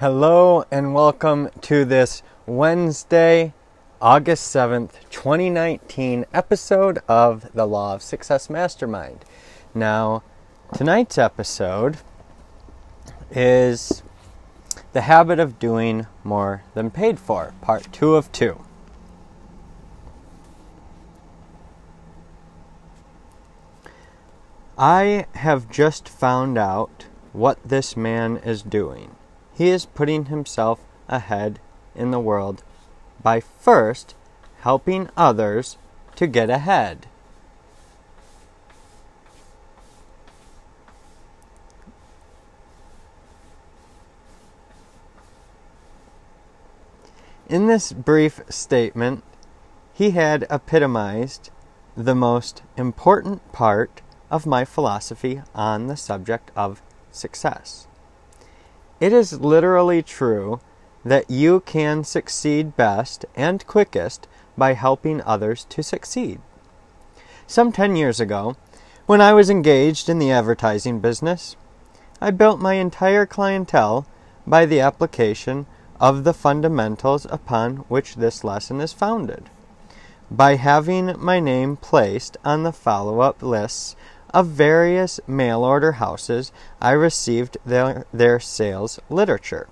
Hello and welcome to this Wednesday, August 7th, 2019 episode of the Law of Success Mastermind. Now, tonight's episode is the habit of doing more than paid for, part two of two. I have just found out what this man is doing. He is putting himself ahead in the world by first helping others to get ahead. In this brief statement, he had epitomized the most important part of my philosophy on the subject of success. It is literally true that you can succeed best and quickest by helping others to succeed. Some 10 years ago, when I was engaged in the advertising business, I built my entire clientele by the application of the fundamentals upon which this lesson is founded. By having my name placed on the follow up lists of various mail order houses, I received their, their sales literature.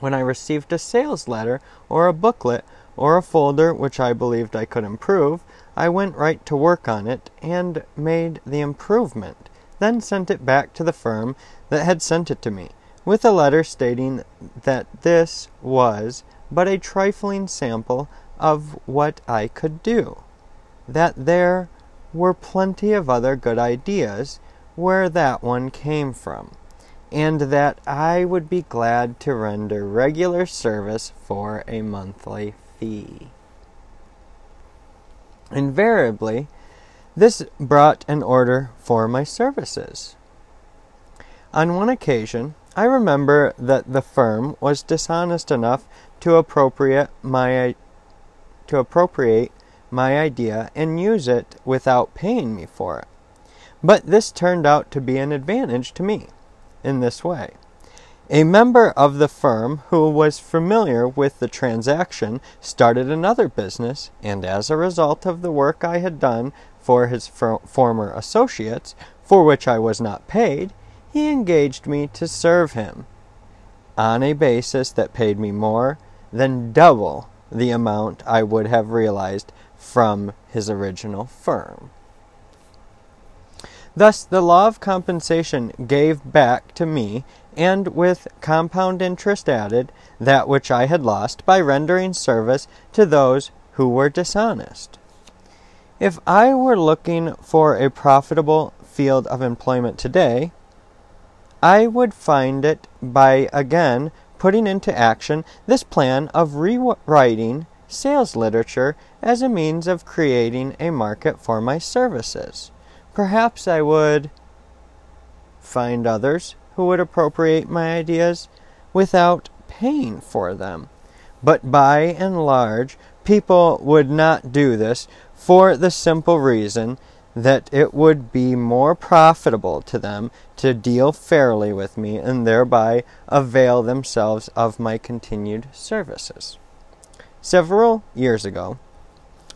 When I received a sales letter or a booklet or a folder which I believed I could improve, I went right to work on it and made the improvement, then sent it back to the firm that had sent it to me, with a letter stating that this was but a trifling sample of what I could do, that there were plenty of other good ideas where that one came from, and that I would be glad to render regular service for a monthly fee. Invariably, this brought an order for my services. On one occasion, I remember that the firm was dishonest enough to appropriate my to appropriate my idea and use it without paying me for it. But this turned out to be an advantage to me in this way. A member of the firm who was familiar with the transaction started another business, and as a result of the work I had done for his former associates, for which I was not paid, he engaged me to serve him on a basis that paid me more than double the amount I would have realized from his original firm. Thus, the law of compensation gave back to me, and with compound interest added, that which I had lost by rendering service to those who were dishonest. If I were looking for a profitable field of employment today, I would find it by again putting into action this plan of rewriting sales literature as a means of creating a market for my services. Perhaps I would find others who would appropriate my ideas without paying for them. But by and large, people would not do this for the simple reason that it would be more profitable to them to deal fairly with me and thereby avail themselves of my continued services. Several years ago,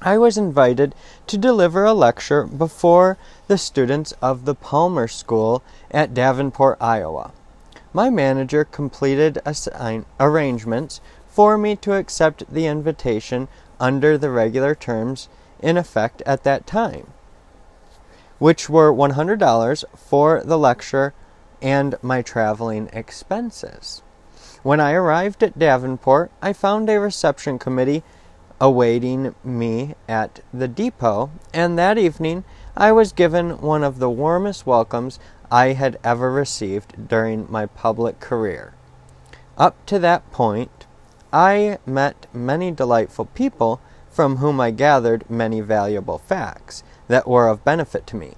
I was invited to deliver a lecture before the students of the Palmer School at Davenport, Iowa. My manager completed assign- arrangements for me to accept the invitation under the regular terms in effect at that time which were $100 for the lecture and my traveling expenses. When I arrived at Davenport, I found a reception committee awaiting me at the depot, and that evening I was given one of the warmest welcomes I had ever received during my public career. Up to that point, I met many delightful people from whom I gathered many valuable facts that were of benefit to me.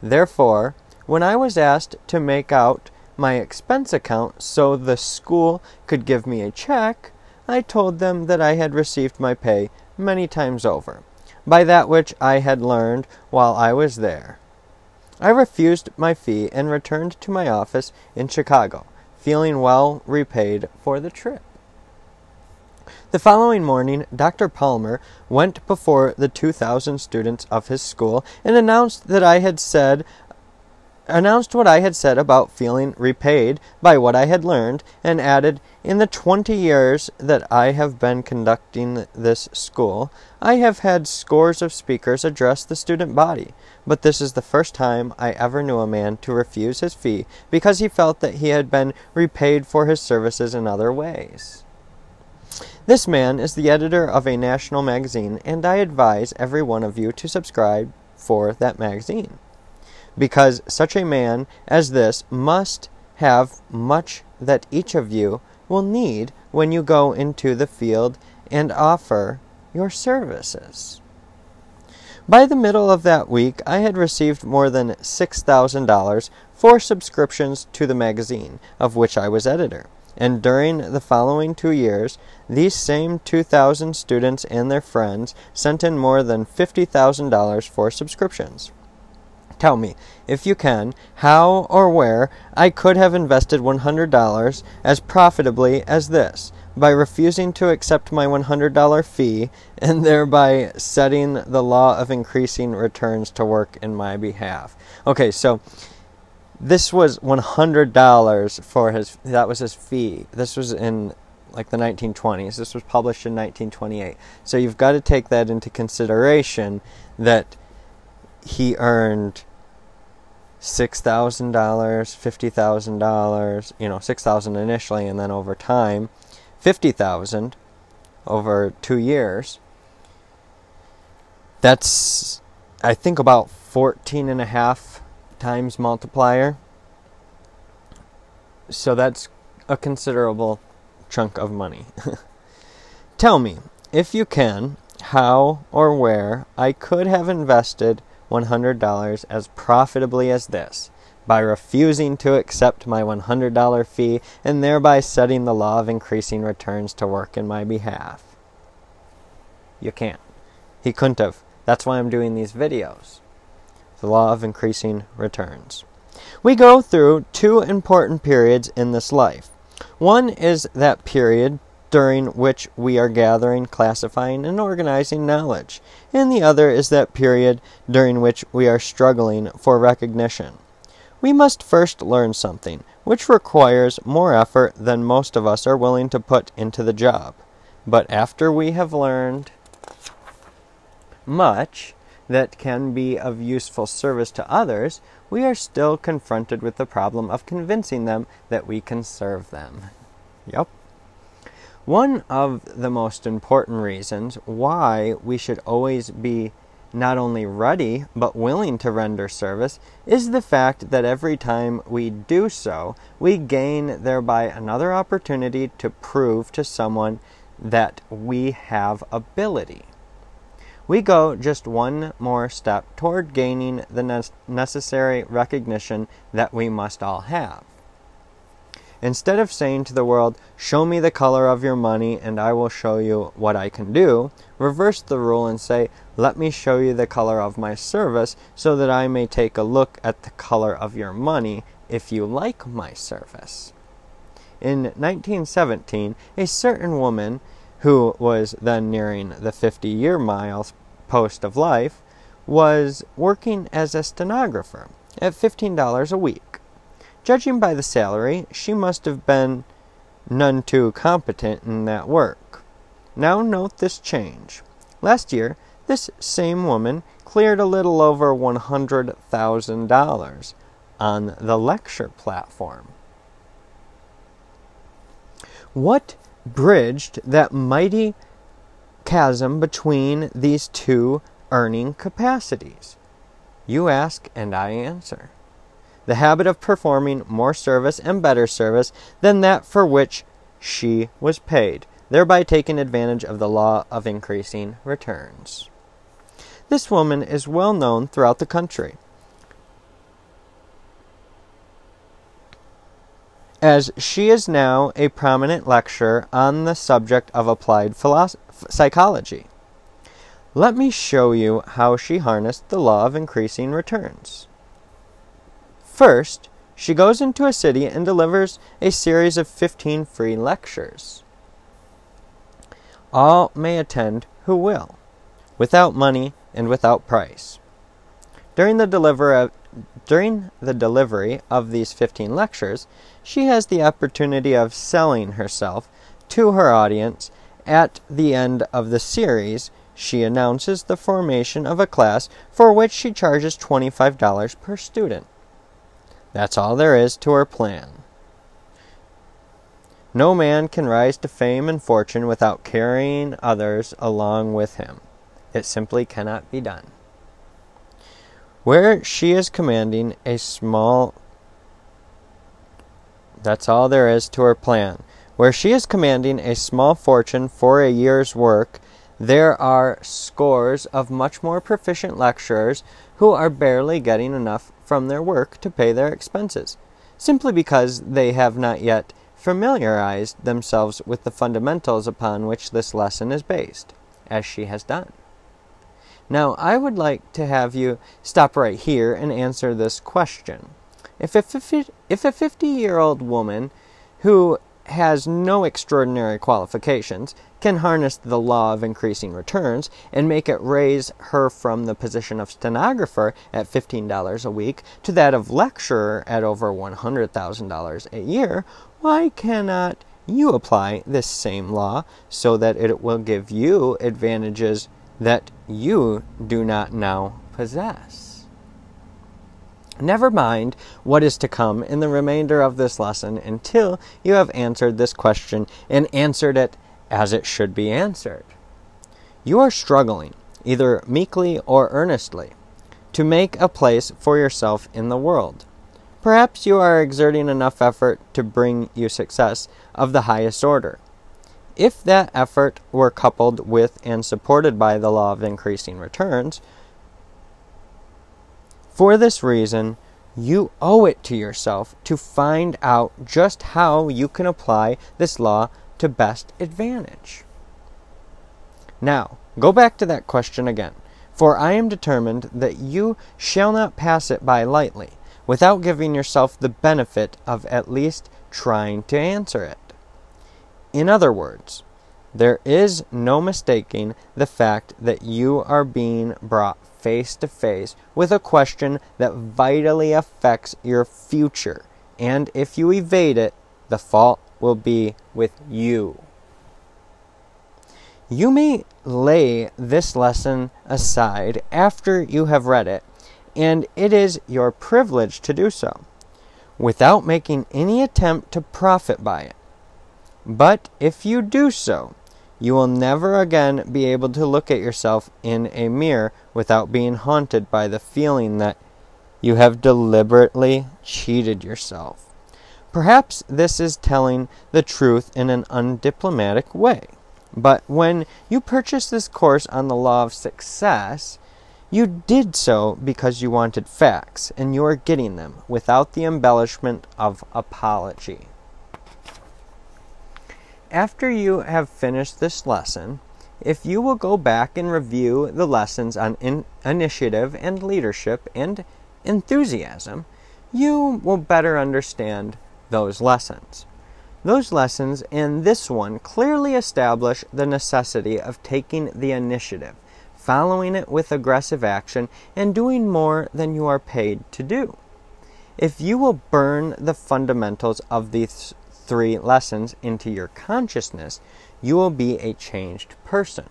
Therefore, when I was asked to make out my expense account so the school could give me a check, I told them that I had received my pay many times over, by that which I had learned while I was there. I refused my fee and returned to my office in Chicago, feeling well repaid for the trip. The following morning, Dr. Palmer went before the 2,000 students of his school and announced that I had said announced what I had said about feeling repaid by what I had learned, and added, In the twenty years that I have been conducting this school, I have had scores of speakers address the student body, but this is the first time I ever knew a man to refuse his fee because he felt that he had been repaid for his services in other ways. This man is the editor of a national magazine, and I advise every one of you to subscribe for that magazine. Because such a man as this must have much that each of you will need when you go into the field and offer your services. By the middle of that week, I had received more than $6,000 for subscriptions to the magazine, of which I was editor and during the following two years, these same 2,000 students and their friends sent in more than $50,000 for subscriptions. Tell me, if you can, how or where I could have invested $100 as profitably as this by refusing to accept my $100 fee and thereby setting the law of increasing returns to work in my behalf. Okay, so this was one hundred dollars for his. That was his fee. This was in like the 1920s. This was published in 1928. So you've got to take that into consideration that he earned six thousand dollars, fifty thousand dollars. You know, six thousand initially, and then over time, fifty thousand over two years. That's, I think, about fourteen and a half times multiplier. So that's a considerable chunk of money. Tell me, if you can, how or where I could have invested $100 as profitably as this by refusing to accept my $100 fee and thereby setting the law of increasing returns to work in my behalf. You can't. He couldn't have. That's why I'm doing these videos the law of increasing returns. We go through two important periods in this life. One is that period during which we are gathering, classifying, and organizing knowledge, and the other is that period during which we are struggling for recognition. We must first learn something, which requires more effort than most of us are willing to put into the job. But after we have learned much, that can be of useful service to others, we are still confronted with the problem of convincing them that we can serve them. Yep. One of the most important reasons why we should always be not only ready but willing to render service is the fact that every time we do so, we gain thereby another opportunity to prove to someone that we have ability we go just one more step toward gaining the necessary recognition that we must all have. Instead of saying to the world, Show me the color of your money and I will show you what I can do, reverse the rule and say, Let me show you the color of my service so that I may take a look at the color of your money if you like my service. In 1917, a certain woman who was then nearing the 50 year miles post of life, was working as a stenographer at $15 a week. Judging by the salary, she must have been none too competent in that work. Now note this change. Last year, this same woman cleared a little over $100,000 on the lecture platform. What bridged that mighty chasm between these two earning capacities? You ask and I answer. The habit of performing more service and better service than that for which she was paid, thereby taking advantage of the law of increasing returns. This woman is well known throughout the country. as she is now a prominent lecturer on the subject of applied psychology. Let me show you how she harnessed the law of increasing returns. First, she goes into a city and delivers a series of 15 free lectures. All may attend who will, without money and without price. During the, deliver of, during the delivery of these 15 lectures, she has the opportunity of selling herself to her audience. At the end of the series, she announces the formation of a class for which she charges $25 per student. That's all there is to her plan. No man can rise to fame and fortune without carrying others along with him. It simply cannot be done. Where she is commanding a small that's all there is to her plan. Where she is commanding a small fortune for a year's work, there are scores of much more proficient lecturers who are barely getting enough from their work to pay their expenses, simply because they have not yet familiarized themselves with the fundamentals upon which this lesson is based, as she has done. Now, I would like to have you stop right here and answer this question. If a 50, if a 50 year old woman who has no extraordinary qualifications can harness the law of increasing returns and make it raise her from the position of stenographer at $15 a week to that of lecturer at over $100,000 a year, why cannot you apply this same law so that it will give you advantages that you do not now possess. Never mind what is to come in the remainder of this lesson until you have answered this question and answered it as it should be answered. You are struggling, either meekly or earnestly, to make a place for yourself in the world. Perhaps you are exerting enough effort to bring you success of the highest order. If that effort were coupled with and supported by the law of increasing returns, for this reason, you owe it to yourself to find out just how you can apply this law to best advantage. Now, go back to that question again, for I am determined that you shall not pass it by lightly, without giving yourself the benefit of at least trying to answer it. In other words, there is no mistaking the fact that you are being brought face to face with a question that vitally affects your future, and if you evade it, the fault will be with you. You may lay this lesson aside after you have read it, and it is your privilege to do so, without making any attempt to profit by it. But if you do so, you will never again be able to look at yourself in a mirror without being haunted by the feeling that you have deliberately cheated yourself. Perhaps this is telling the truth in an undiplomatic way. But when you purchased this course on the law of success, you did so because you wanted facts, and you are getting them without the embellishment of apology. After you have finished this lesson, if you will go back and review the lessons on in- initiative and leadership and enthusiasm, you will better understand those lessons. Those lessons and this one clearly establish the necessity of taking the initiative, following it with aggressive action, and doing more than you are paid to do. If you will burn the fundamentals of these three lessons into your consciousness, you will be a changed person.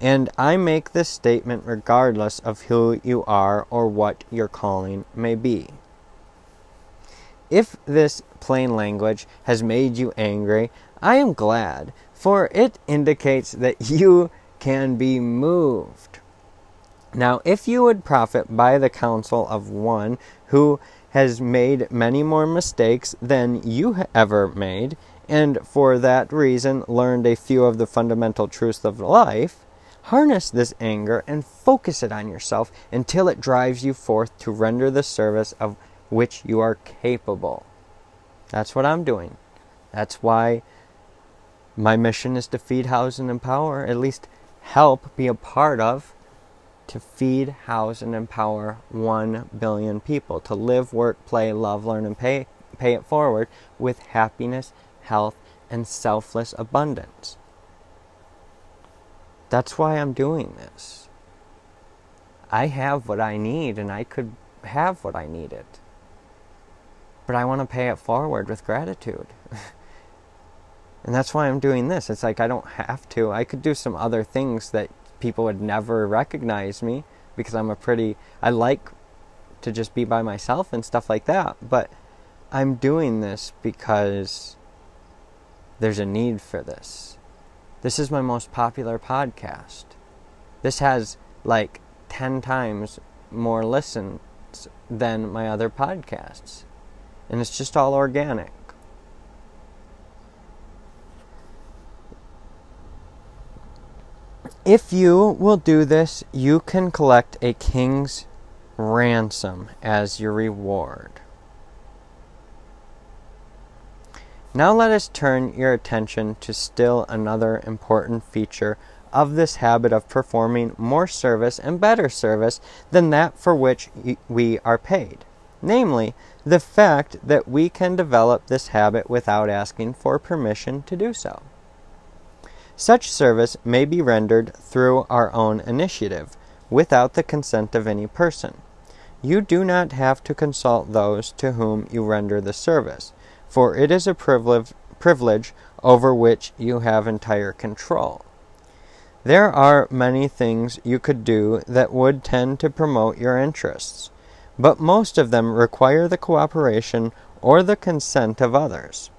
And I make this statement regardless of who you are or what your calling may be. If this plain language has made you angry, I am glad, for it indicates that you can be moved. Now, if you would profit by the counsel of one who has made many more mistakes than you ever made, and for that reason learned a few of the fundamental truths of life, harness this anger and focus it on yourself until it drives you forth to render the service of which you are capable. That's what I'm doing. That's why my mission is to feed, house, and empower, at least help be a part of to feed, house, and empower 1 billion people to live, work, play, love, learn, and pay, pay it forward with happiness, health, and selfless abundance. That's why I'm doing this. I have what I need and I could have what I needed. But I want to pay it forward with gratitude. and that's why I'm doing this. It's like I don't have to. I could do some other things that people would never recognize me because I'm a pretty I like to just be by myself and stuff like that, but I'm doing this because there's a need for this. This is my most popular podcast. This has like 10 times more listens than my other podcasts. And it's just all organic. If you will do this, you can collect a king's ransom as your reward. Now let us turn your attention to still another important feature of this habit of performing more service and better service than that for which we are paid. Namely, the fact that we can develop this habit without asking for permission to do so. Such service may be rendered through our own initiative, without the consent of any person. You do not have to consult those to whom you render the service for it is a privilege, privilege over which you have entire control. There are many things you could do that would tend to promote your interests, but most of them require the cooperation or the consent of others.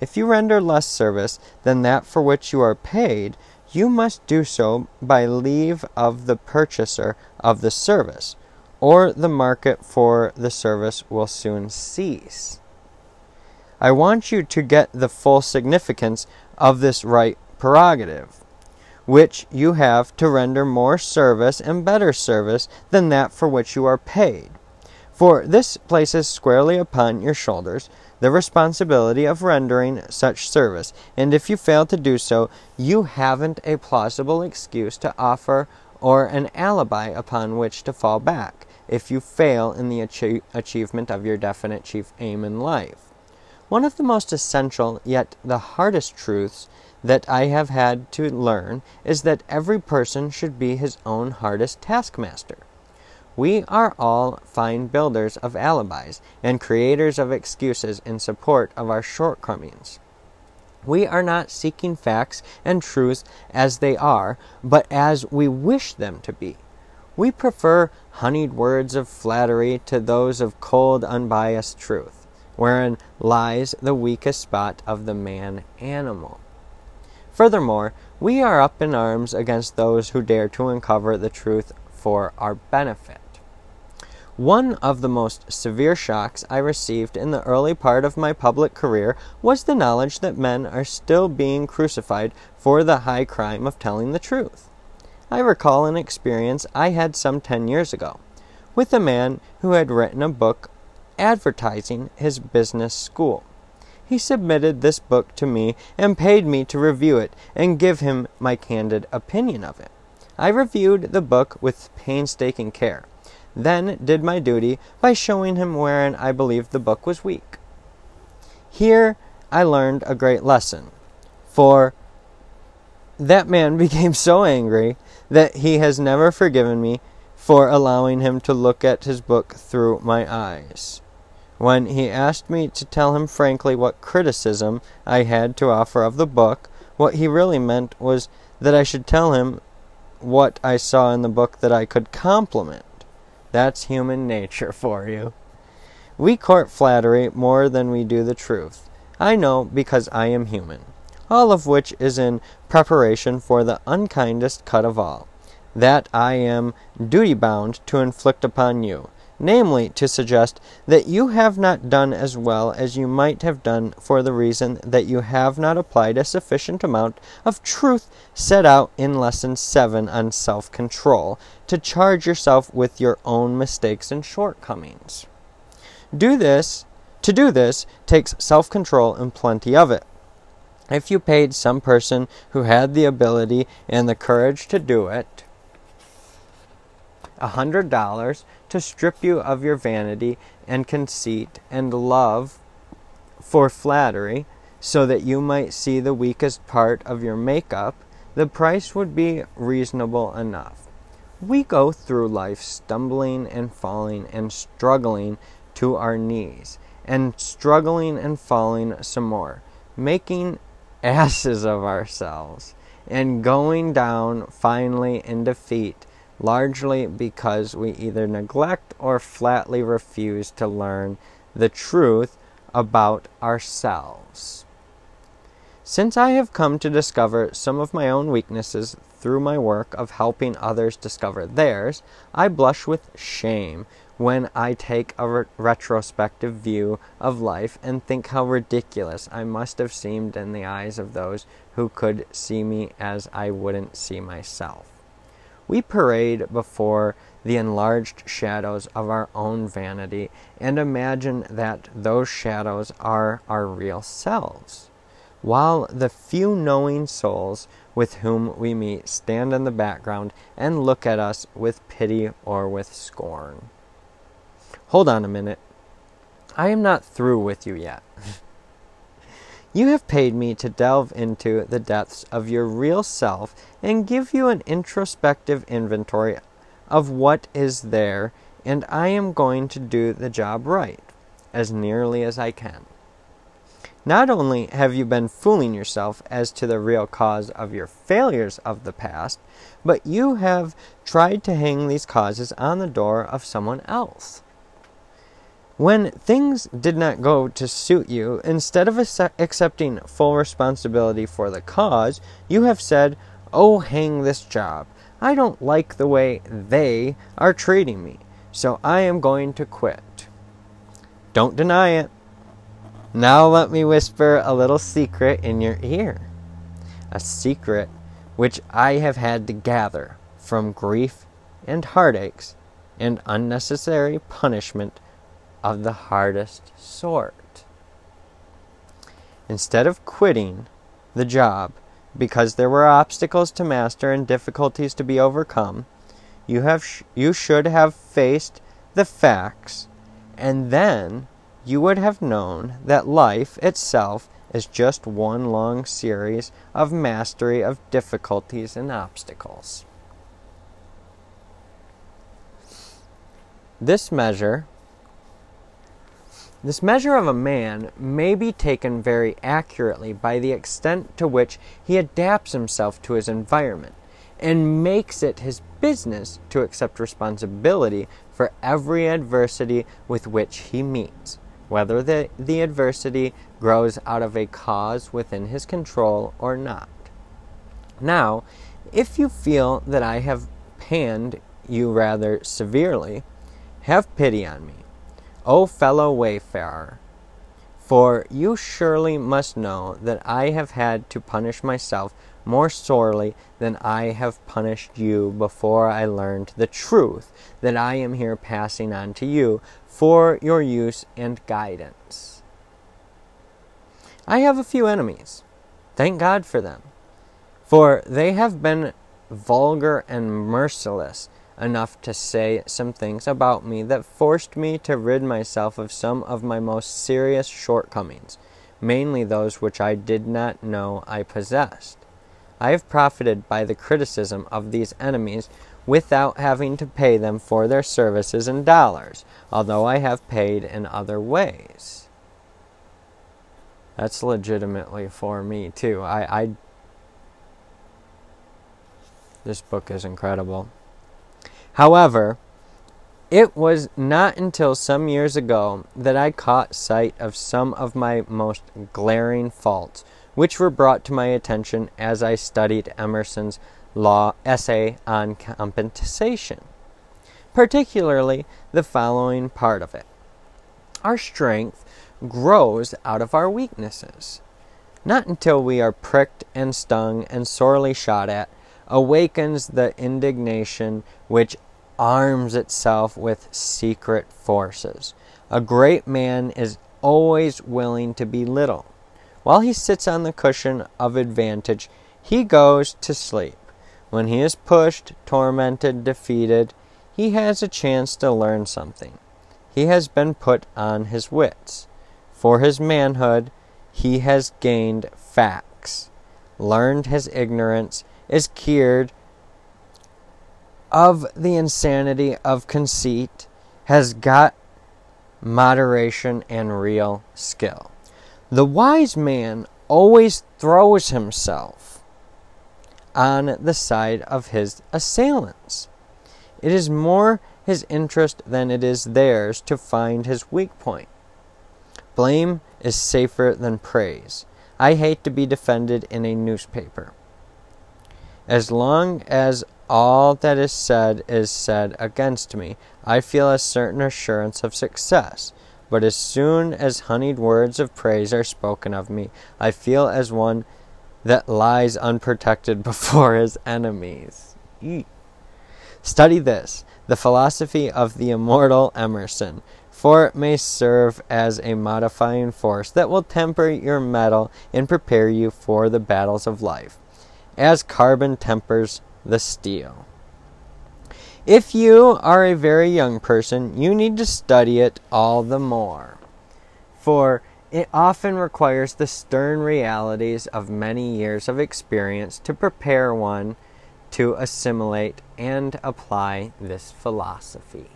If you render less service than that for which you are paid, you must do so by leave of the purchaser of the service, or the market for the service will soon cease. I want you to get the full significance of this right prerogative, which you have to render more service and better service than that for which you are paid. For this places squarely upon your shoulders the responsibility of rendering such service, and if you fail to do so, you haven't a plausible excuse to offer or an alibi upon which to fall back if you fail in the achie- achievement of your definite chief aim in life. One of the most essential, yet the hardest truths that I have had to learn is that every person should be his own hardest taskmaster. We are all fine builders of alibis and creators of excuses in support of our shortcomings. We are not seeking facts and truths as they are, but as we wish them to be. We prefer honeyed words of flattery to those of cold, unbiased truth wherein lies the weakest spot of the man animal. Furthermore, we are up in arms against those who dare to uncover the truth for our benefit. One of the most severe shocks I received in the early part of my public career was the knowledge that men are still being crucified for the high crime of telling the truth. I recall an experience I had some ten years ago with a man who had written a book advertising his business school. He submitted this book to me and paid me to review it and give him my candid opinion of it. I reviewed the book with painstaking care, then did my duty by showing him wherein I believed the book was weak. Here I learned a great lesson, for that man became so angry that he has never forgiven me for allowing him to look at his book through my eyes. When he asked me to tell him frankly what criticism I had to offer of the book, what he really meant was that I should tell him what I saw in the book that I could compliment. That's human nature for you. We court flattery more than we do the truth. I know because I am human. All of which is in preparation for the unkindest cut of all, that I am duty bound to inflict upon you namely, to suggest that you have not done as well as you might have done for the reason that you have not applied a sufficient amount of truth set out in Lesson 7 on self control to charge yourself with your own mistakes and shortcomings. Do this. To do this takes self control and plenty of it. If you paid some person who had the ability and the courage to do it, a hundred dollars to strip you of your vanity and conceit and love for flattery, so that you might see the weakest part of your makeup, the price would be reasonable enough. We go through life stumbling and falling and struggling to our knees, and struggling and falling some more, making asses of ourselves, and going down finally in defeat, largely because we either neglect or flatly refuse to learn the truth about ourselves. Since I have come to discover some of my own weaknesses through my work of helping others discover theirs, I blush with shame when I take a re- retrospective view of life and think how ridiculous I must have seemed in the eyes of those who could see me as I wouldn't see myself. We parade before the enlarged shadows of our own vanity and imagine that those shadows are our real selves, while the few knowing souls with whom we meet stand in the background and look at us with pity or with scorn. Hold on a minute. I am not through with you yet. you have paid me to delve into the depths of your real self and give you an introspective inventory of what is there, and I am going to do the job right, as nearly as I can. Not only have you been fooling yourself as to the real cause of your failures of the past, but you have tried to hang these causes on the door of someone else. When things did not go to suit you, instead of accepting full responsibility for the cause, you have said, Oh, hang this job. I don't like the way they are treating me, so I am going to quit. Don't deny it. Now let me whisper a little secret in your ear. A secret which I have had to gather from grief and heartaches and unnecessary punishment of the hardest sort. Instead of quitting the job because there were obstacles to master and difficulties to be overcome, you have sh- you should have faced the facts and then you would have known that life itself is just one long series of mastery of difficulties and obstacles. This measure this measure of a man may be taken very accurately by the extent to which he adapts himself to his environment and makes it his business to accept responsibility for every adversity with which he meets whether the, the adversity grows out of a cause within his control or not. Now, if you feel that I have panned you rather severely, have pity on me, O fellow wayfarer, for you surely must know that I have had to punish myself more sorely than I have punished you before I learned the truth that I am here passing on to you for your use and guidance. I have a few enemies. Thank God for them. For they have been vulgar and merciless enough to say some things about me that forced me to rid myself of some of my most serious shortcomings, mainly those which I did not know I possessed. I have profited by the criticism of these enemies without having to pay them for their services in dollars, although I have paid in other ways. That's legitimately for me too. I, I this book is incredible. However, it was not until some years ago that I caught sight of some of my most glaring faults, which were brought to my attention as I studied Emerson's law essay on compensation, particularly the following part of it. Our strength grows out of our weaknesses. Not until we are pricked and stung and sorely shot at awakens the indignation which arms itself with secret forces. A great man is always willing to be little. While he sits on the cushion of advantage, he goes to sleep. When he is pushed, tormented, defeated, he has a chance to learn something. He has been put on his wits. For his manhood, he has gained facts, learned his ignorance, is cured of the insanity of conceit, has got moderation and real skill. The wise man always throws himself on the side of his assailants. It is more his interest than it is theirs to find his weak point. Blame is safer than praise. I hate to be defended in a newspaper. As long as all that is said is said against me, I feel a certain assurance of success. But as soon as honeyed words of praise are spoken of me, I feel as one that lies unprotected before his enemies. Eek. Study this, the philosophy of the immortal Emerson, for it may serve as a modifying force that will temper your mettle and prepare you for the battles of life, as carbon tempers the steel. If you are a very young person, you need to study it all the more, for it often requires the stern realities of many years of experience to prepare one to assimilate and apply this philosophy.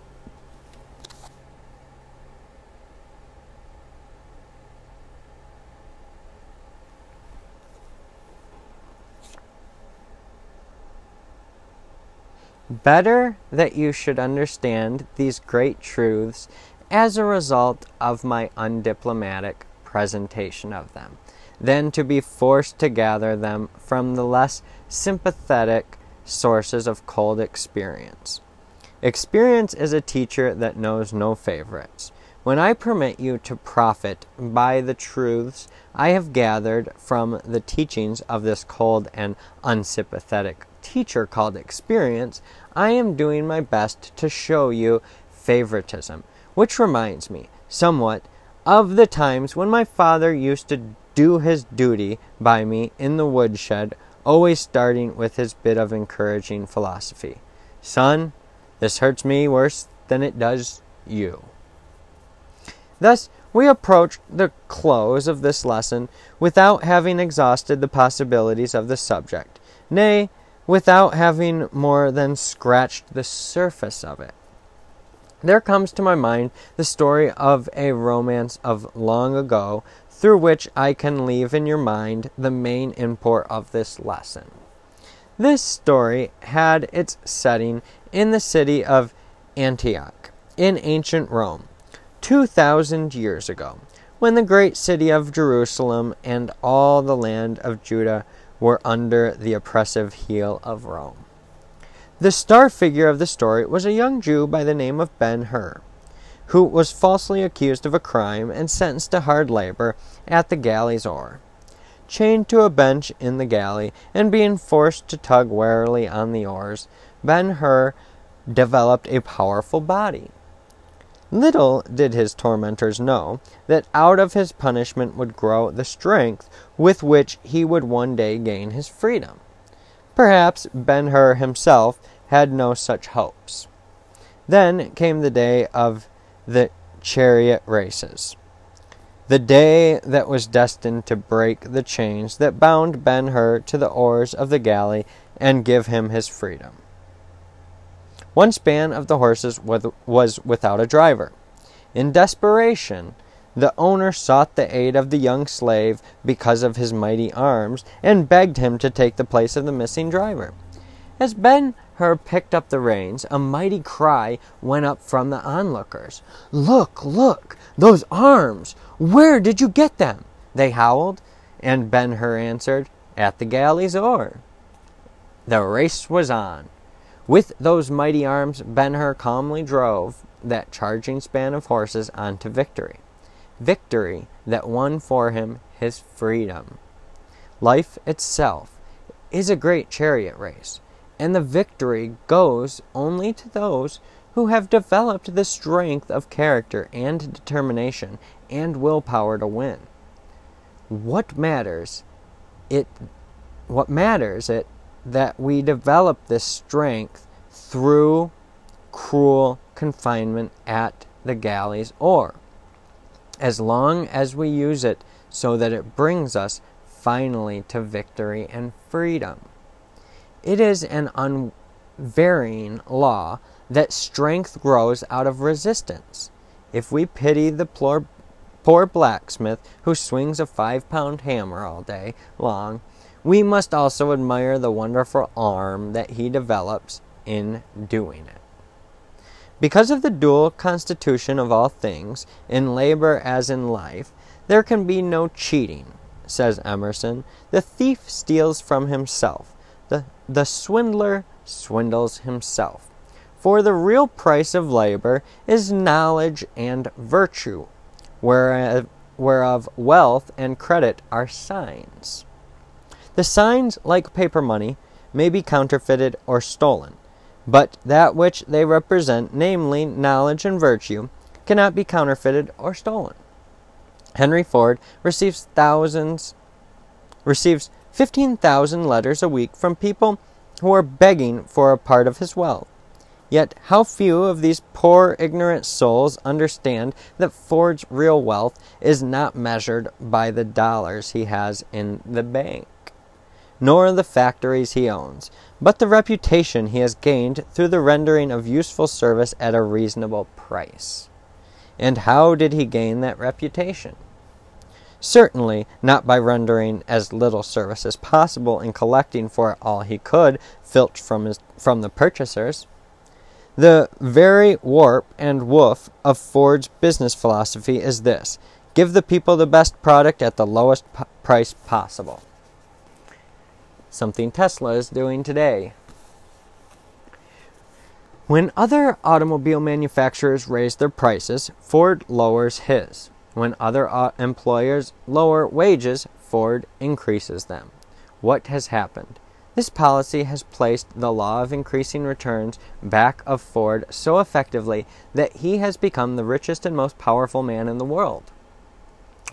Better that you should understand these great truths as a result of my undiplomatic presentation of them than to be forced to gather them from the less sympathetic sources of cold experience. Experience is a teacher that knows no favorites. When I permit you to profit by the truths I have gathered from the teachings of this cold and unsympathetic teacher called experience, I am doing my best to show you favoritism, which reminds me somewhat of the times when my father used to do his duty by me in the woodshed, always starting with his bit of encouraging philosophy. Son, this hurts me worse than it does you. Thus, we approach the close of this lesson without having exhausted the possibilities of the subject. Nay, without having more than scratched the surface of it. There comes to my mind the story of a romance of long ago, through which I can leave in your mind the main import of this lesson. This story had its setting in the city of Antioch, in ancient Rome, 2,000 years ago, when the great city of Jerusalem and all the land of Judah were under the oppressive heel of Rome. The star figure of the story was a young Jew by the name of Ben Hur, who was falsely accused of a crime and sentenced to hard labor at the galley's oar. Chained to a bench in the galley and being forced to tug warily on the oars, Ben Hur developed a powerful body. Little did his tormentors know that out of his punishment would grow the strength with which he would one day gain his freedom. Perhaps Ben Hur himself had no such hopes. Then came the day of the chariot races, the day that was destined to break the chains that bound Ben Hur to the oars of the galley and give him his freedom. One span of the horses was without a driver. In desperation, the owner sought the aid of the young slave because of his mighty arms and begged him to take the place of the missing driver. As Ben Hur picked up the reins, a mighty cry went up from the onlookers. Look, look, those arms! Where did you get them? They howled, and Ben Hur answered, At the galley's oar. The race was on. With those mighty arms, Ben Hur calmly drove that charging span of horses on to victory. Victory that won for him his freedom. Life itself is a great chariot race, and the victory goes only to those who have developed the strength of character and determination and willpower to win. What matters it what matters it that we develop this strength through cruel confinement at the galleys, or as long as we use it so that it brings us finally to victory and freedom. It is an unvarying law that strength grows out of resistance. If we pity the poor, blacksmith who swings a five pound hammer all day long, we must also admire the wonderful arm that he develops in doing it. Because of the dual constitution of all things, in labor as in life, there can be no cheating, says Emerson. The thief steals from himself, the, the swindler swindles himself. For the real price of labor is knowledge and virtue, whereof, whereof wealth and credit are signs. The signs, like paper money, may be counterfeited or stolen, but that which they represent, namely knowledge and virtue, cannot be counterfeited or stolen. Henry Ford receives thousands receives 15,000 letters a week from people who are begging for a part of his wealth. Yet, how few of these poor, ignorant souls understand that Ford's real wealth is not measured by the dollars he has in the bank, nor the factories he owns, but the reputation he has gained through the rendering of useful service at a reasonable price. And how did he gain that reputation? Certainly not by rendering as little service as possible and collecting for it all he could filch from, his, from the purchasers. The very warp and woof of Ford's business philosophy is this give the people the best product at the lowest p- price possible. Something Tesla is doing today. When other automobile manufacturers raise their prices, Ford lowers his. When other uh, employers lower wages, Ford increases them. What has happened? This policy has placed the law of increasing returns back of Ford so effectively that he has become the richest and most powerful man in the world.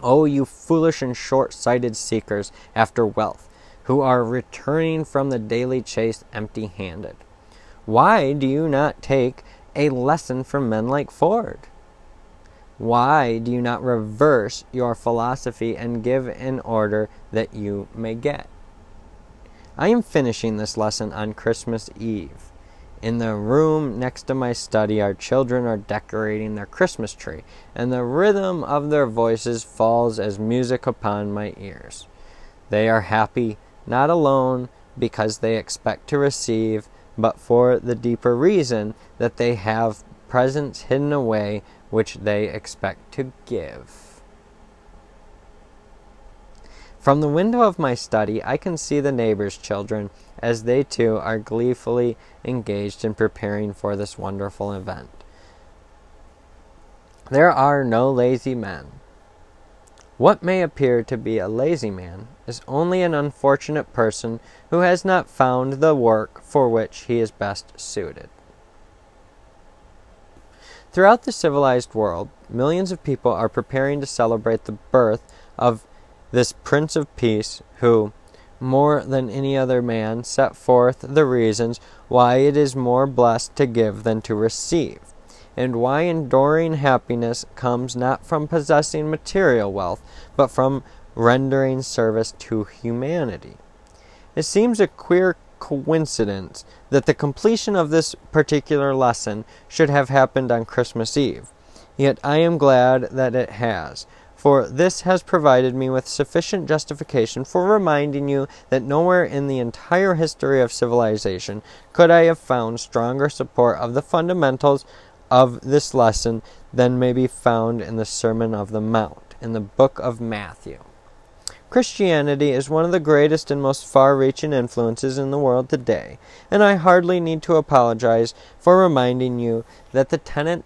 Oh, you foolish and short sighted seekers after wealth, who are returning from the daily chase empty handed. Why do you not take a lesson from men like Ford? Why do you not reverse your philosophy and give in order that you may get? I am finishing this lesson on Christmas Eve. In the room next to my study, our children are decorating their Christmas tree, and the rhythm of their voices falls as music upon my ears. They are happy, not alone because they expect to receive, but for the deeper reason that they have presents hidden away which they expect to give. From the window of my study, I can see the neighbors' children as they too are gleefully engaged in preparing for this wonderful event. There are no lazy men. What may appear to be a lazy man is only an unfortunate person who has not found the work for which he is best suited. Throughout the civilized world, millions of people are preparing to celebrate the birth of this Prince of Peace who, more than any other man, set forth the reasons why it is more blessed to give than to receive and why enduring happiness comes not from possessing material wealth, but from rendering service to humanity. It seems a queer coincidence that the completion of this particular lesson should have happened on Christmas Eve. Yet I am glad that it has, for this has provided me with sufficient justification for reminding you that nowhere in the entire history of civilization could I have found stronger support of the fundamentals of this lesson than may be found in the Sermon of the Mount in the book of Matthew. Christianity is one of the greatest and most far reaching influences in the world today, and I hardly need to apologize for reminding you that the tenet,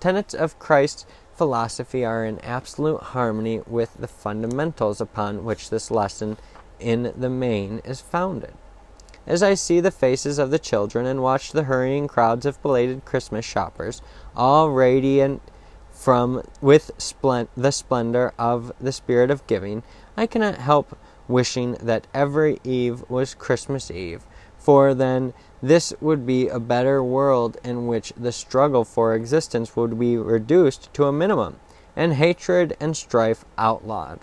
tenets of Christ's philosophy are in absolute harmony with the fundamentals upon which this lesson in the main is founded. As I see the faces of the children and watch the hurrying crowds of belated Christmas shoppers, all radiant from with splend- the splendor of the spirit of giving, I cannot help wishing that every eve was Christmas Eve, for then this would be a better world in which the struggle for existence would be reduced to a minimum, and hatred and strife outlawed.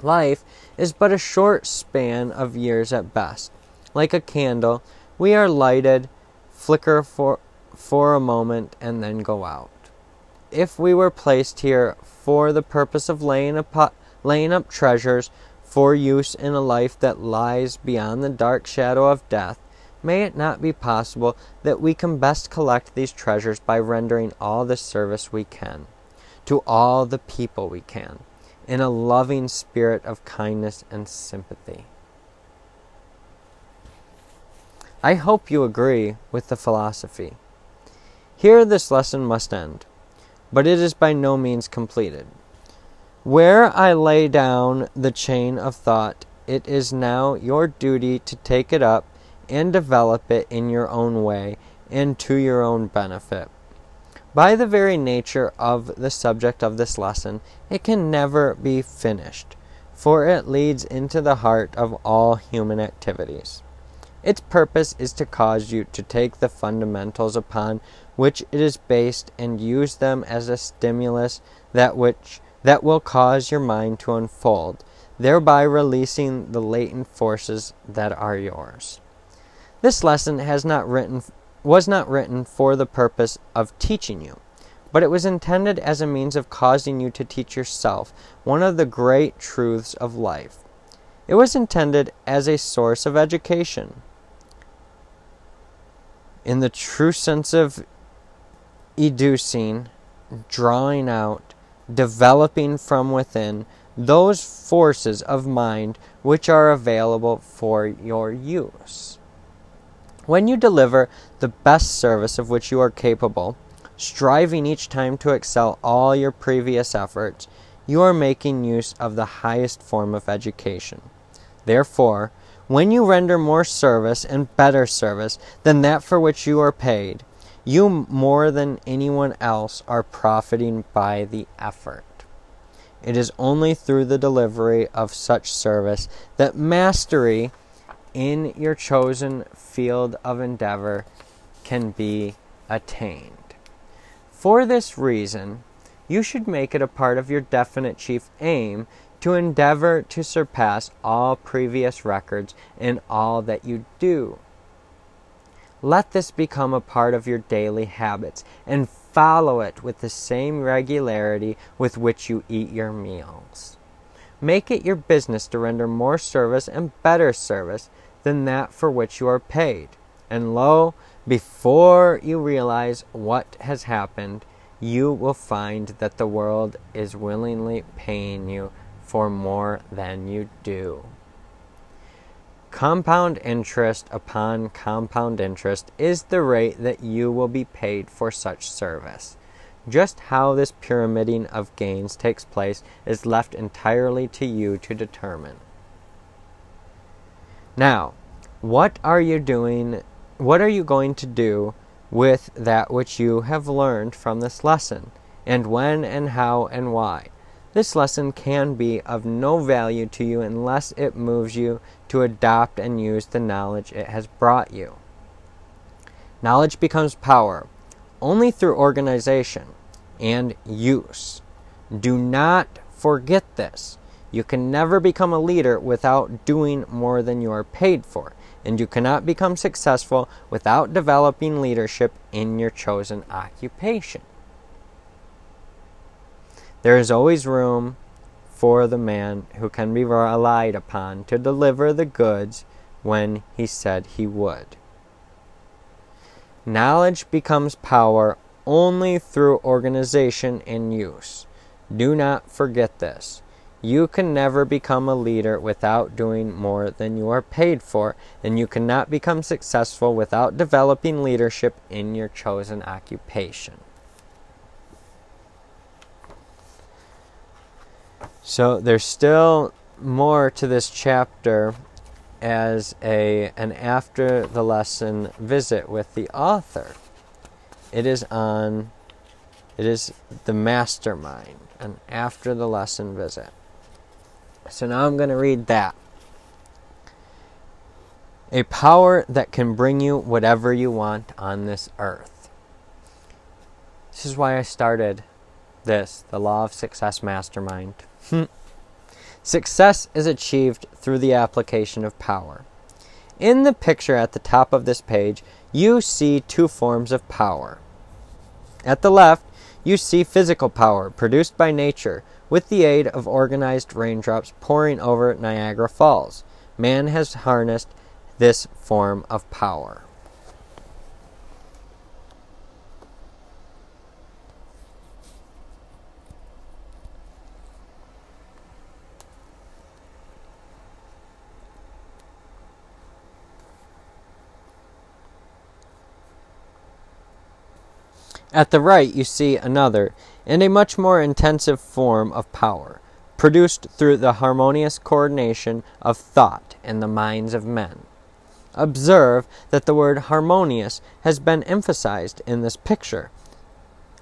Life is but a short span of years at best. Like a candle, we are lighted, flicker for, for a moment, and then go out. If we were placed here for the purpose of laying up, laying up treasures for use in a life that lies beyond the dark shadow of death, may it not be possible that we can best collect these treasures by rendering all the service we can to all the people we can in a loving spirit of kindness and sympathy? I hope you agree with the philosophy. Here this lesson must end, but it is by no means completed. Where I lay down the chain of thought, it is now your duty to take it up and develop it in your own way and to your own benefit. By the very nature of the subject of this lesson, it can never be finished, for it leads into the heart of all human activities. Its purpose is to cause you to take the fundamentals upon which it is based and use them as a stimulus that which that will cause your mind to unfold, thereby releasing the latent forces that are yours. This lesson has not written was not written for the purpose of teaching you, but it was intended as a means of causing you to teach yourself one of the great truths of life. It was intended as a source of education. In the true sense of educing, drawing out, developing from within those forces of mind which are available for your use. When you deliver the best service of which you are capable, striving each time to excel all your previous efforts, you are making use of the highest form of education. Therefore, when you render more service and better service than that for which you are paid, you more than anyone else are profiting by the effort. It is only through the delivery of such service that mastery in your chosen field of endeavor can be attained. For this reason, you should make it a part of your definite chief aim to endeavor to surpass all previous records in all that you do. Let this become a part of your daily habits and follow it with the same regularity with which you eat your meals. Make it your business to render more service and better service than that for which you are paid. And lo, before you realize what has happened, you will find that the world is willingly paying you for more than you do. Compound interest upon compound interest is the rate that you will be paid for such service. Just how this pyramiding of gains takes place is left entirely to you to determine. Now, what are you doing? What are you going to do with that which you have learned from this lesson? And when and how and why? This lesson can be of no value to you unless it moves you to adopt and use the knowledge it has brought you. Knowledge becomes power only through organization and use. Do not forget this. You can never become a leader without doing more than you are paid for, and you cannot become successful without developing leadership in your chosen occupation. There is always room for the man who can be relied upon to deliver the goods when he said he would. Knowledge becomes power only through organization and use. Do not forget this. You can never become a leader without doing more than you are paid for, and you cannot become successful without developing leadership in your chosen occupation. So there's still more to this chapter as a an after the lesson visit with the author. It is on it is the mastermind, an after the lesson visit. So now I'm going to read that. a power that can bring you whatever you want on this earth. This is why I started this, the Law of Success Mastermind. Hmm. Success is achieved through the application of power. In the picture at the top of this page, you see two forms of power. At the left, you see physical power produced by nature with the aid of organized raindrops pouring over Niagara Falls. Man has harnessed this form of power. At the right, you see another, and a much more intensive form of power, produced through the harmonious coordination of thought in the minds of men. Observe that the word harmonious has been emphasized in this picture.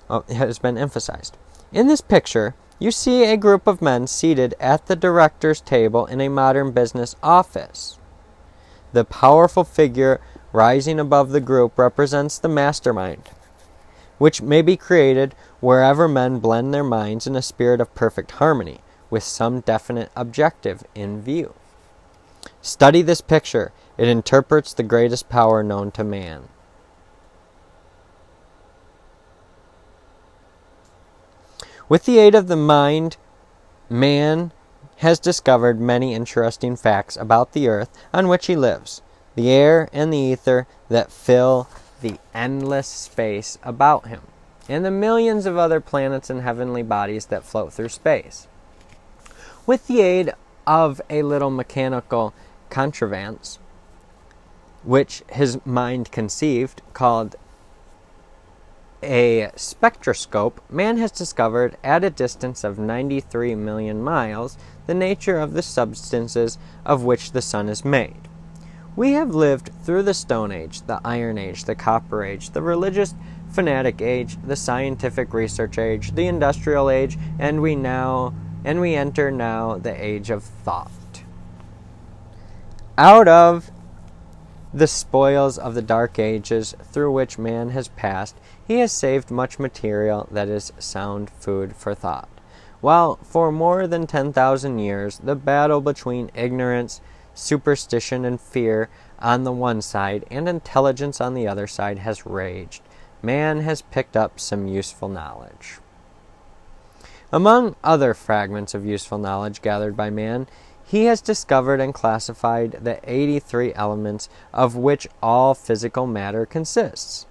Oh, has been emphasized. In this picture, you see a group of men seated at the director's table in a modern business office. The powerful figure rising above the group represents the mastermind, which may be created wherever men blend their minds in a spirit of perfect harmony with some definite objective in view. Study this picture, it interprets the greatest power known to man. With the aid of the mind, man has discovered many interesting facts about the earth on which he lives, the air and the ether that fill the endless space about him, and the millions of other planets and heavenly bodies that float through space. With the aid of a little mechanical contrivance, which his mind conceived, called a spectroscope, man has discovered at a distance of 93 million miles the nature of the substances of which the sun is made. We have lived through the Stone Age, the Iron Age, the Copper Age, the religious fanatic age, the scientific research age, the industrial age, and we now and we enter now the age of thought. Out of the spoils of the dark ages through which man has passed, he has saved much material that is sound food for thought. While for more than 10,000 years the battle between ignorance, superstition, and fear on the one side and intelligence on the other side has raged, man has picked up some useful knowledge. Among other fragments of useful knowledge gathered by man he has discovered and classified the 83 elements of which all physical matter consists.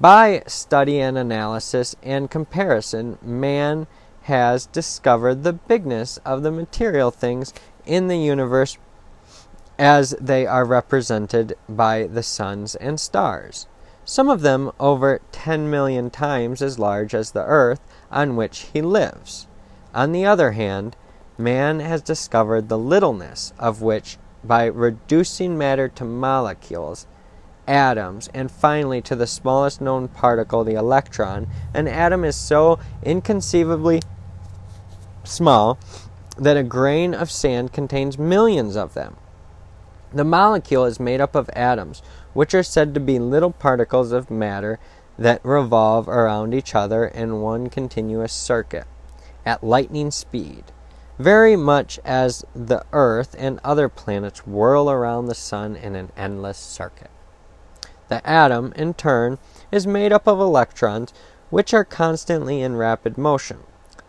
By study and analysis and comparison, man has discovered the bigness of the material things in the universe as they are represented by the suns and stars, some of them over 10 million times as large as the earth on which he lives. On the other hand, man has discovered the littleness of which by reducing matter to molecules, atoms, and finally to the smallest known particle, the electron, an atom is so inconceivably small that a grain of sand contains millions of them. The molecule is made up of atoms, which are said to be little particles of matter that revolve around each other in one continuous circuit at lightning speed very much as the Earth and other planets whirl around the Sun in an endless circuit. The atom, in turn, is made up of electrons, which are constantly in rapid motion.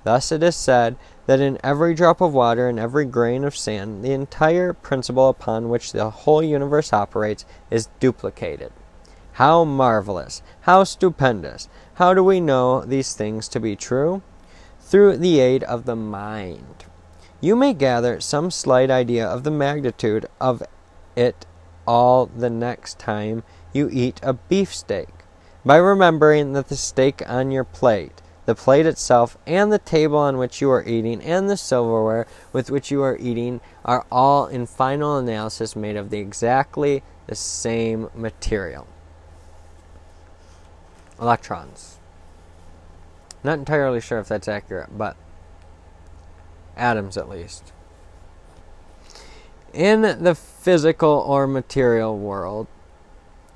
Thus, it is said that in every drop of water and every grain of sand, the entire principle upon which the whole universe operates is duplicated. How marvelous! How stupendous! How do we know these things to be true? Through the aid of the mind you may gather some slight idea of the magnitude of it all the next time you eat a beefsteak by remembering that the steak on your plate, the plate itself, and the table on which you are eating, and the silverware with which you are eating are all in final analysis made of the exactly the same material. Electrons. Not entirely sure if that's accurate, but atoms at least. In the physical or material world,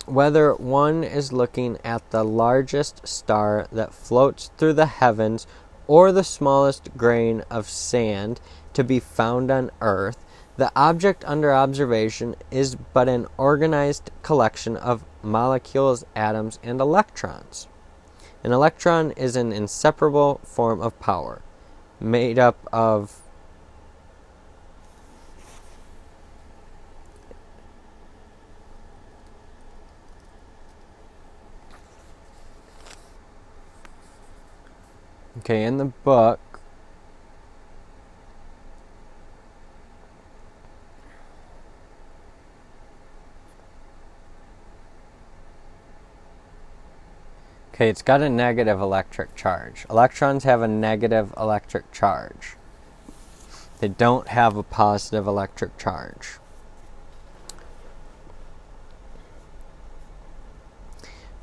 whether one is looking at the largest star that floats through the heavens or the smallest grain of sand to be found on earth, the object under observation is but an organized collection of molecules, atoms, and electrons. An electron is an inseparable form of power, made up of Okay, in the book, Okay, it's got a negative electric charge. Electrons have a negative electric charge. They don't have a positive electric charge.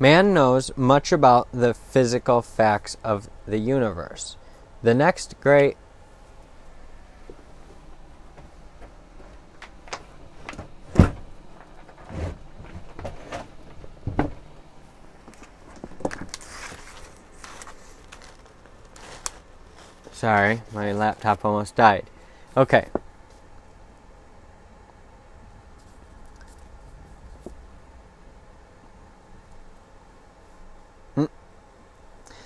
Man knows much about the physical facts of the universe. The next great Sorry, my laptop almost died. Okay.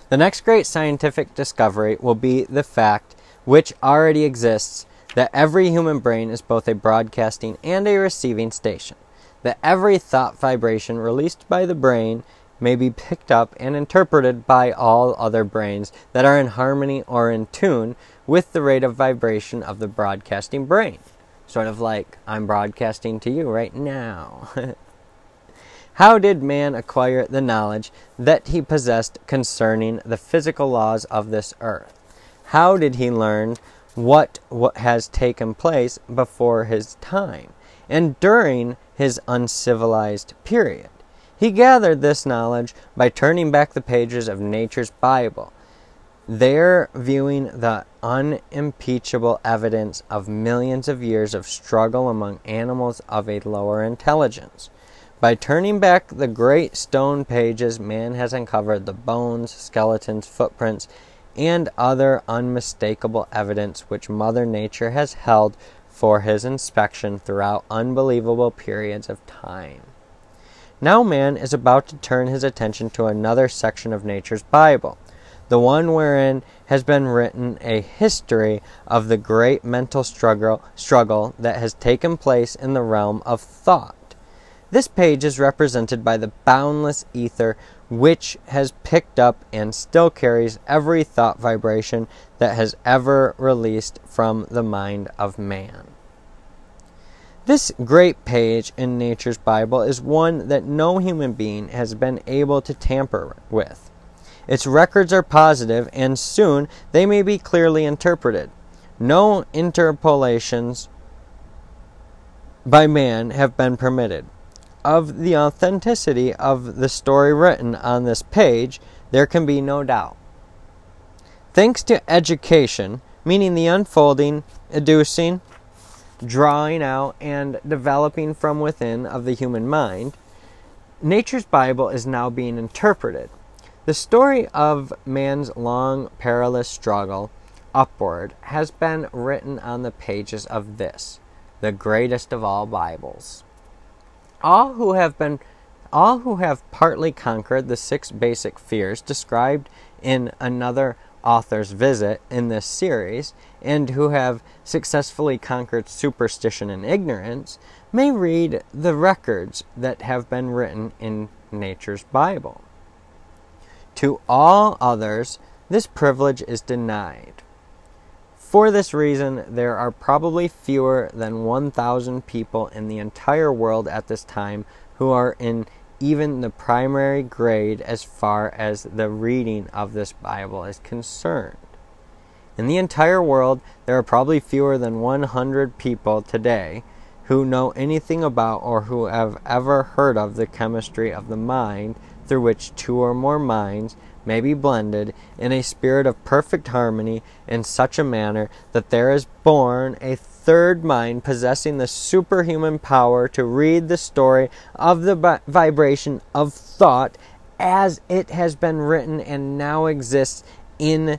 The next great scientific discovery will be the fact, which already exists, that every human brain is both a broadcasting and a receiving station. That every thought vibration released by the brain may be picked up and interpreted by all other brains that are in harmony or in tune with the rate of vibration of the broadcasting brain. Sort of like I'm broadcasting to you right now. How did man acquire the knowledge that he possessed concerning the physical laws of this earth? How did he learn what, what has taken place before his time and during his uncivilized period? He gathered this knowledge by turning back the pages of nature's Bible, there viewing the unimpeachable evidence of millions of years of struggle among animals of a lower intelligence. By turning back the great stone pages, man has uncovered the bones, skeletons, footprints, and other unmistakable evidence which Mother Nature has held for his inspection throughout unbelievable periods of time. Now man is about to turn his attention to another section of nature's Bible, the one wherein has been written a history of the great mental struggle, struggle that has taken place in the realm of thought. This page is represented by the boundless ether which has picked up and still carries every thought vibration that has ever released from the mind of man. This great page in nature's Bible is one that no human being has been able to tamper with. Its records are positive, and soon they may be clearly interpreted. No interpolations by man have been permitted. Of the authenticity of the story written on this page, there can be no doubt. Thanks to education, meaning the unfolding, educing, drawing out and developing from within of the human mind, nature's Bible is now being interpreted. The story of man's long, perilous struggle upward has been written on the pages of this, the greatest of all Bibles. All who have been all who have partly conquered the six basic fears described in another author's visit in this series and who have successfully conquered superstition and ignorance may read the records that have been written in nature's Bible. To all others, this privilege is denied. For this reason, there are probably fewer than 1,000 people in the entire world at this time who are in even the primary grade as far as the reading of this Bible is concerned. In the entire world, there are probably fewer than 100 people today who know anything about or who have ever heard of the chemistry of the mind through which two or more minds may be blended in a spirit of perfect harmony in such a manner that there is born a third mind possessing the superhuman power to read the story of the vibration of thought as it has been written and now exists in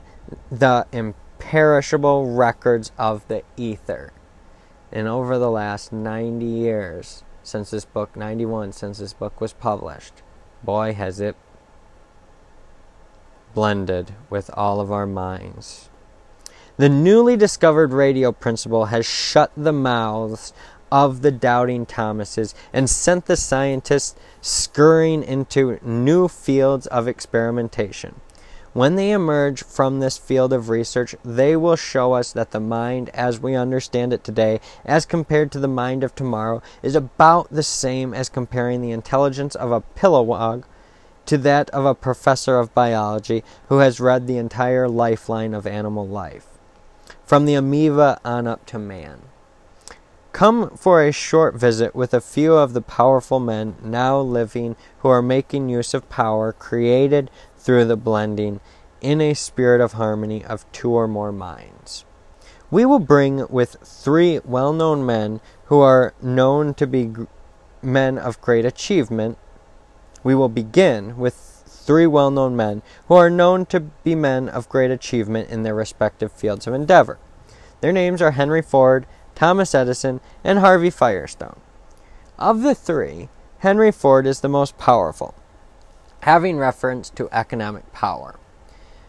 the imperishable records of the ether. And over the last 90 years, since this book, 91, since this book was published, boy, has it blended with all of our minds. The newly discovered radio principle has shut the mouths of the doubting Thomases and sent the scientists scurrying into new fields of experimentation. When they emerge from this field of research, they will show us that the mind as we understand it today, as compared to the mind of tomorrow, is about the same as comparing the intelligence of a polliwog to that of a professor of biology who has read the entire lifeline of animal life from the amoeba on up to man. Come for a short visit with a few of the powerful men now living who are making use of power created through the blending in a spirit of harmony of two or more minds. We will bring with three well known men who are known to be men of great achievement. We will begin with three well known men who are known to be men of great achievement in their respective fields of endeavor. Their names are Henry Ford, Thomas Edison, and Harvey Firestone. Of the three, Henry Ford is the most powerful, having reference to economic power.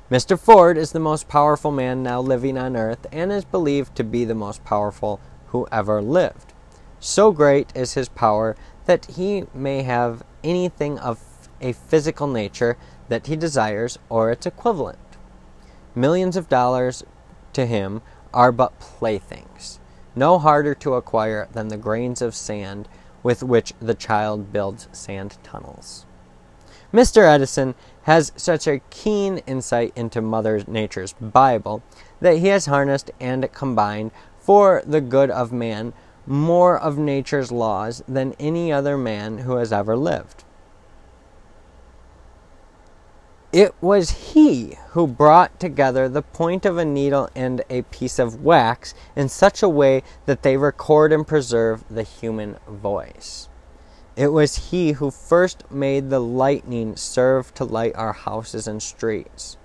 Mr. Ford is the most powerful man now living on earth and is believed to be the most powerful who ever lived. So great is his power that he may have anything of a physical nature that he desires or its equivalent. Millions of dollars to him are but playthings, no harder to acquire than the grains of sand with which the child builds sand tunnels. Mr. Edison has such a keen insight into Mother Nature's Bible that he has harnessed and combined for the good of man more of nature's laws than any other man who has ever lived. It was he who brought together the point of a needle and a piece of wax in such a way that they record and preserve the human voice. It was he who first made the lightning serve to light our houses and streets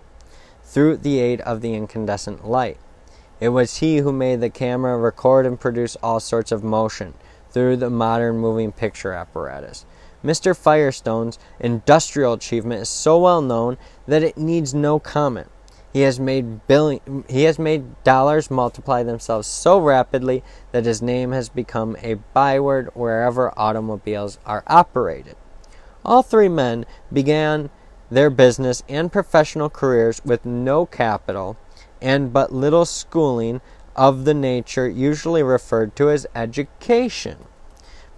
through the aid of the incandescent light. It was he who made the camera record and produce all sorts of motion through the modern moving picture apparatus. Mr. Firestone's industrial achievement is so well known that it needs no comment. He has made billion, he has made dollars multiply themselves so rapidly that his name has become a byword wherever automobiles are operated. All three men began their business and professional careers with no capital and but little schooling of the nature usually referred to as education.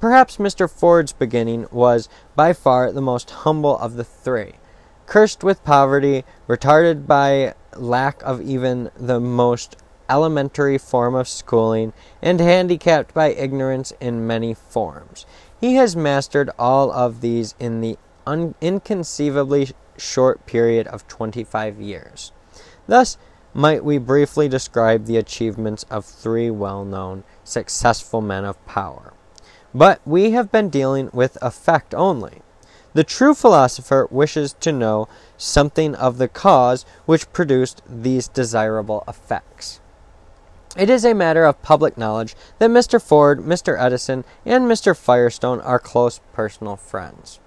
Perhaps Mr. Ford's beginning was by far the most humble of the three. Cursed with poverty, retarded by lack of even the most elementary form of schooling, and handicapped by ignorance in many forms. He has mastered all of these in the un- inconceivably short period of 25 years. Thus might we briefly describe the achievements of three well known, successful men of power. But we have been dealing with effect only. The true philosopher wishes to know something of the cause which produced these desirable effects. It is a matter of public knowledge that Mr. Ford, Mr. Edison, and Mr. Firestone are close personal friends.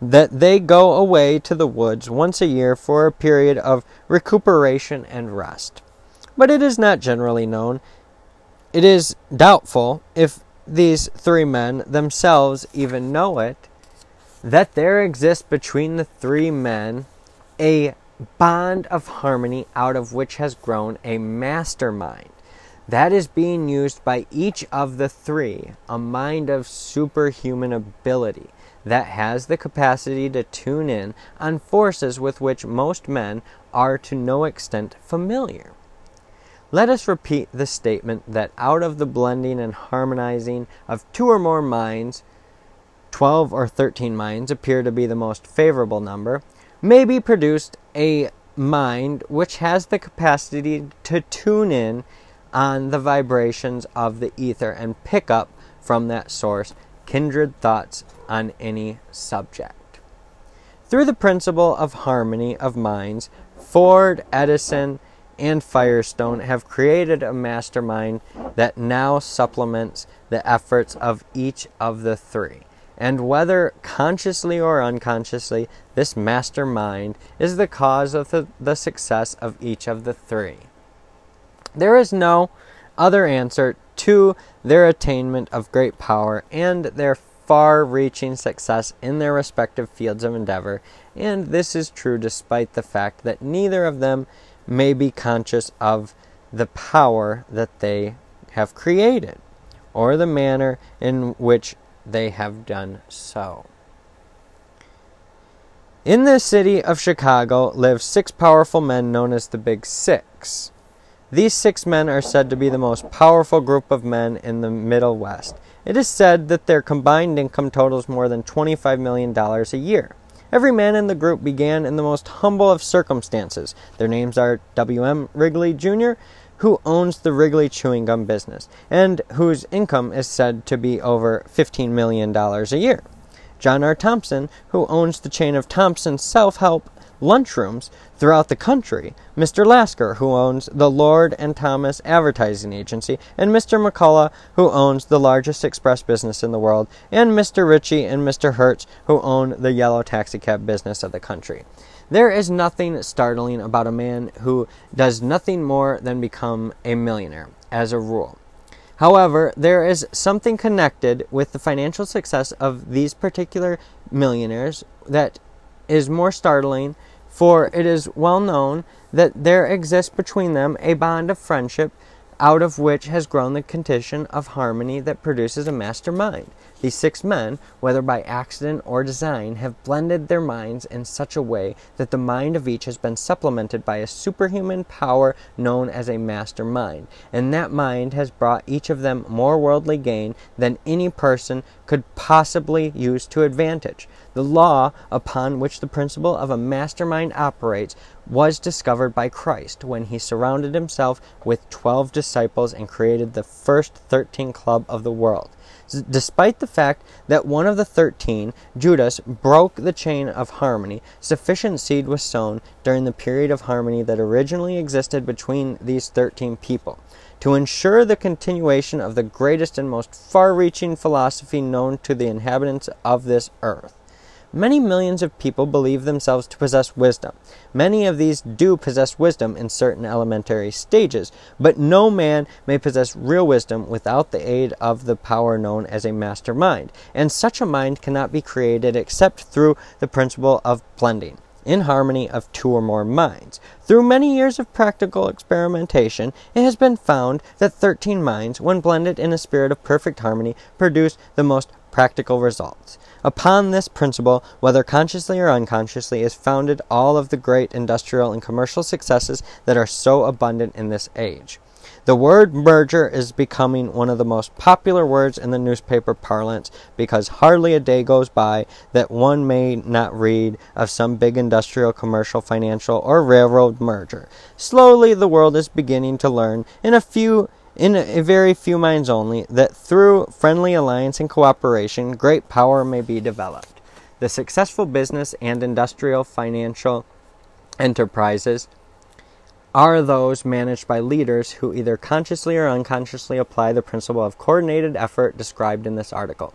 That they go away to the woods once a year for a period of recuperation and rest. But it is not generally known. It is doubtful if these three men themselves even know it, that there exists between the three men a bond of harmony out of which has grown a mastermind. That is being used by each of the three, a mind of superhuman ability that has the capacity to tune in on forces with which most men are to no extent familiar. Let us repeat the statement that out of the blending and harmonizing of two or more minds, 12 or 13 minds appear to be the most favorable number, may be produced a mind which has the capacity to tune in on the vibrations of the ether and pick up from that source kindred thoughts on any subject. Through the principle of harmony of minds, Ford, Edison, and Firestone have created a mastermind that now supplements the efforts of each of the three. And whether consciously or unconsciously, this mastermind is the cause of the, the success of each of the three. There is no other answer to their attainment of great power and their far reaching success in their respective fields of endeavor, and this is true despite the fact that neither of them may be conscious of the power that they have created or the manner in which they have done so. In the city of Chicago live six powerful men known as the Big Six. These six men are said to be the most powerful group of men in the Middle West. It is said that their combined income totals more than $25 million a year. Every man in the group began in the most humble of circumstances. Their names are W.M. Wrigley Jr., who owns the Wrigley chewing gum business, and whose income is said to be over $15 million a year. John R. Thompson, who owns the chain of Thompson Self Help lunchrooms throughout the country, Mr. Lasker, who owns the Lord and Thomas Advertising Agency, and Mr. McCullough, who owns the largest express business in the world, and Mr. Ritchie and Mr. Hertz, who own the yellow taxicab business of the country. There is nothing startling about a man who does nothing more than become a millionaire, as a rule. However, there is something connected with the financial success of these particular millionaires that is more startling for it is well known that there exists between them a bond of friendship out of which has grown the condition of harmony that produces a master mind. These six men, whether by accident or design, have blended their minds in such a way that the mind of each has been supplemented by a superhuman power known as a master mind, and that mind has brought each of them more worldly gain than any person could possibly use to advantage. The law upon which the principle of a mastermind operates was discovered by Christ when he surrounded himself with 12 disciples and created the first 13 club of the world. Despite the fact that one of the 13, Judas, broke the chain of harmony, sufficient seed was sown during the period of harmony that originally existed between these 13 people to ensure the continuation of the greatest and most far reaching philosophy known to the inhabitants of this earth. Many millions of people believe themselves to possess wisdom. Many of these do possess wisdom in certain elementary stages, but no man may possess real wisdom without the aid of the power known as a master mind, and such a mind cannot be created except through the principle of blending in harmony of two or more minds. Through many years of practical experimentation, it has been found that 13 minds, when blended in a spirit of perfect harmony, produce the most practical results. Upon this principle, whether consciously or unconsciously, is founded all of the great industrial and commercial successes that are so abundant in this age. The word merger is becoming one of the most popular words in the newspaper parlance because hardly a day goes by that one may not read of some big industrial, commercial, financial, or railroad merger. Slowly, the world is beginning to learn in a few in a very few minds only, that through friendly alliance and cooperation, great power may be developed. The successful business and industrial financial enterprises are those managed by leaders who either consciously or unconsciously apply the principle of coordinated effort described in this article.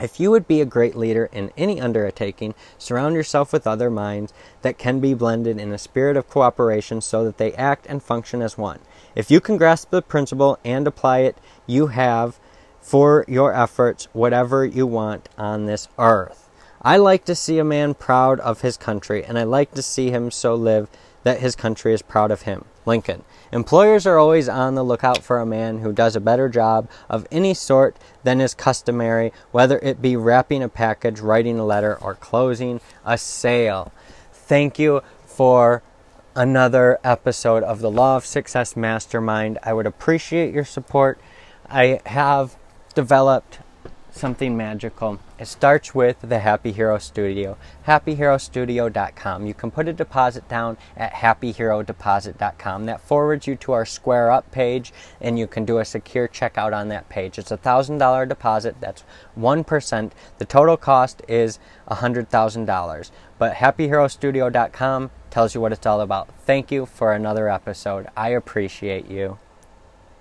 If you would be a great leader in any undertaking, surround yourself with other minds that can be blended in a spirit of cooperation so that they act and function as one. If you can grasp the principle and apply it, you have for your efforts whatever you want on this earth. I like to see a man proud of his country, and I like to see him so live that his country is proud of him. Lincoln. Employers are always on the lookout for a man who does a better job of any sort than is customary, whether it be wrapping a package, writing a letter, or closing a sale. Thank you for another episode of the Law of Success Mastermind. I would appreciate your support. I have developed something magical. It starts with the Happy Hero Studio, happyherostudio.com. You can put a deposit down at happyherodeposit.com. That forwards you to our Square Up page, and you can do a secure checkout on that page. It's a $1,000 deposit, that's 1%. The total cost is $100,000. But happyherostudio.com tells you what it's all about. Thank you for another episode. I appreciate you.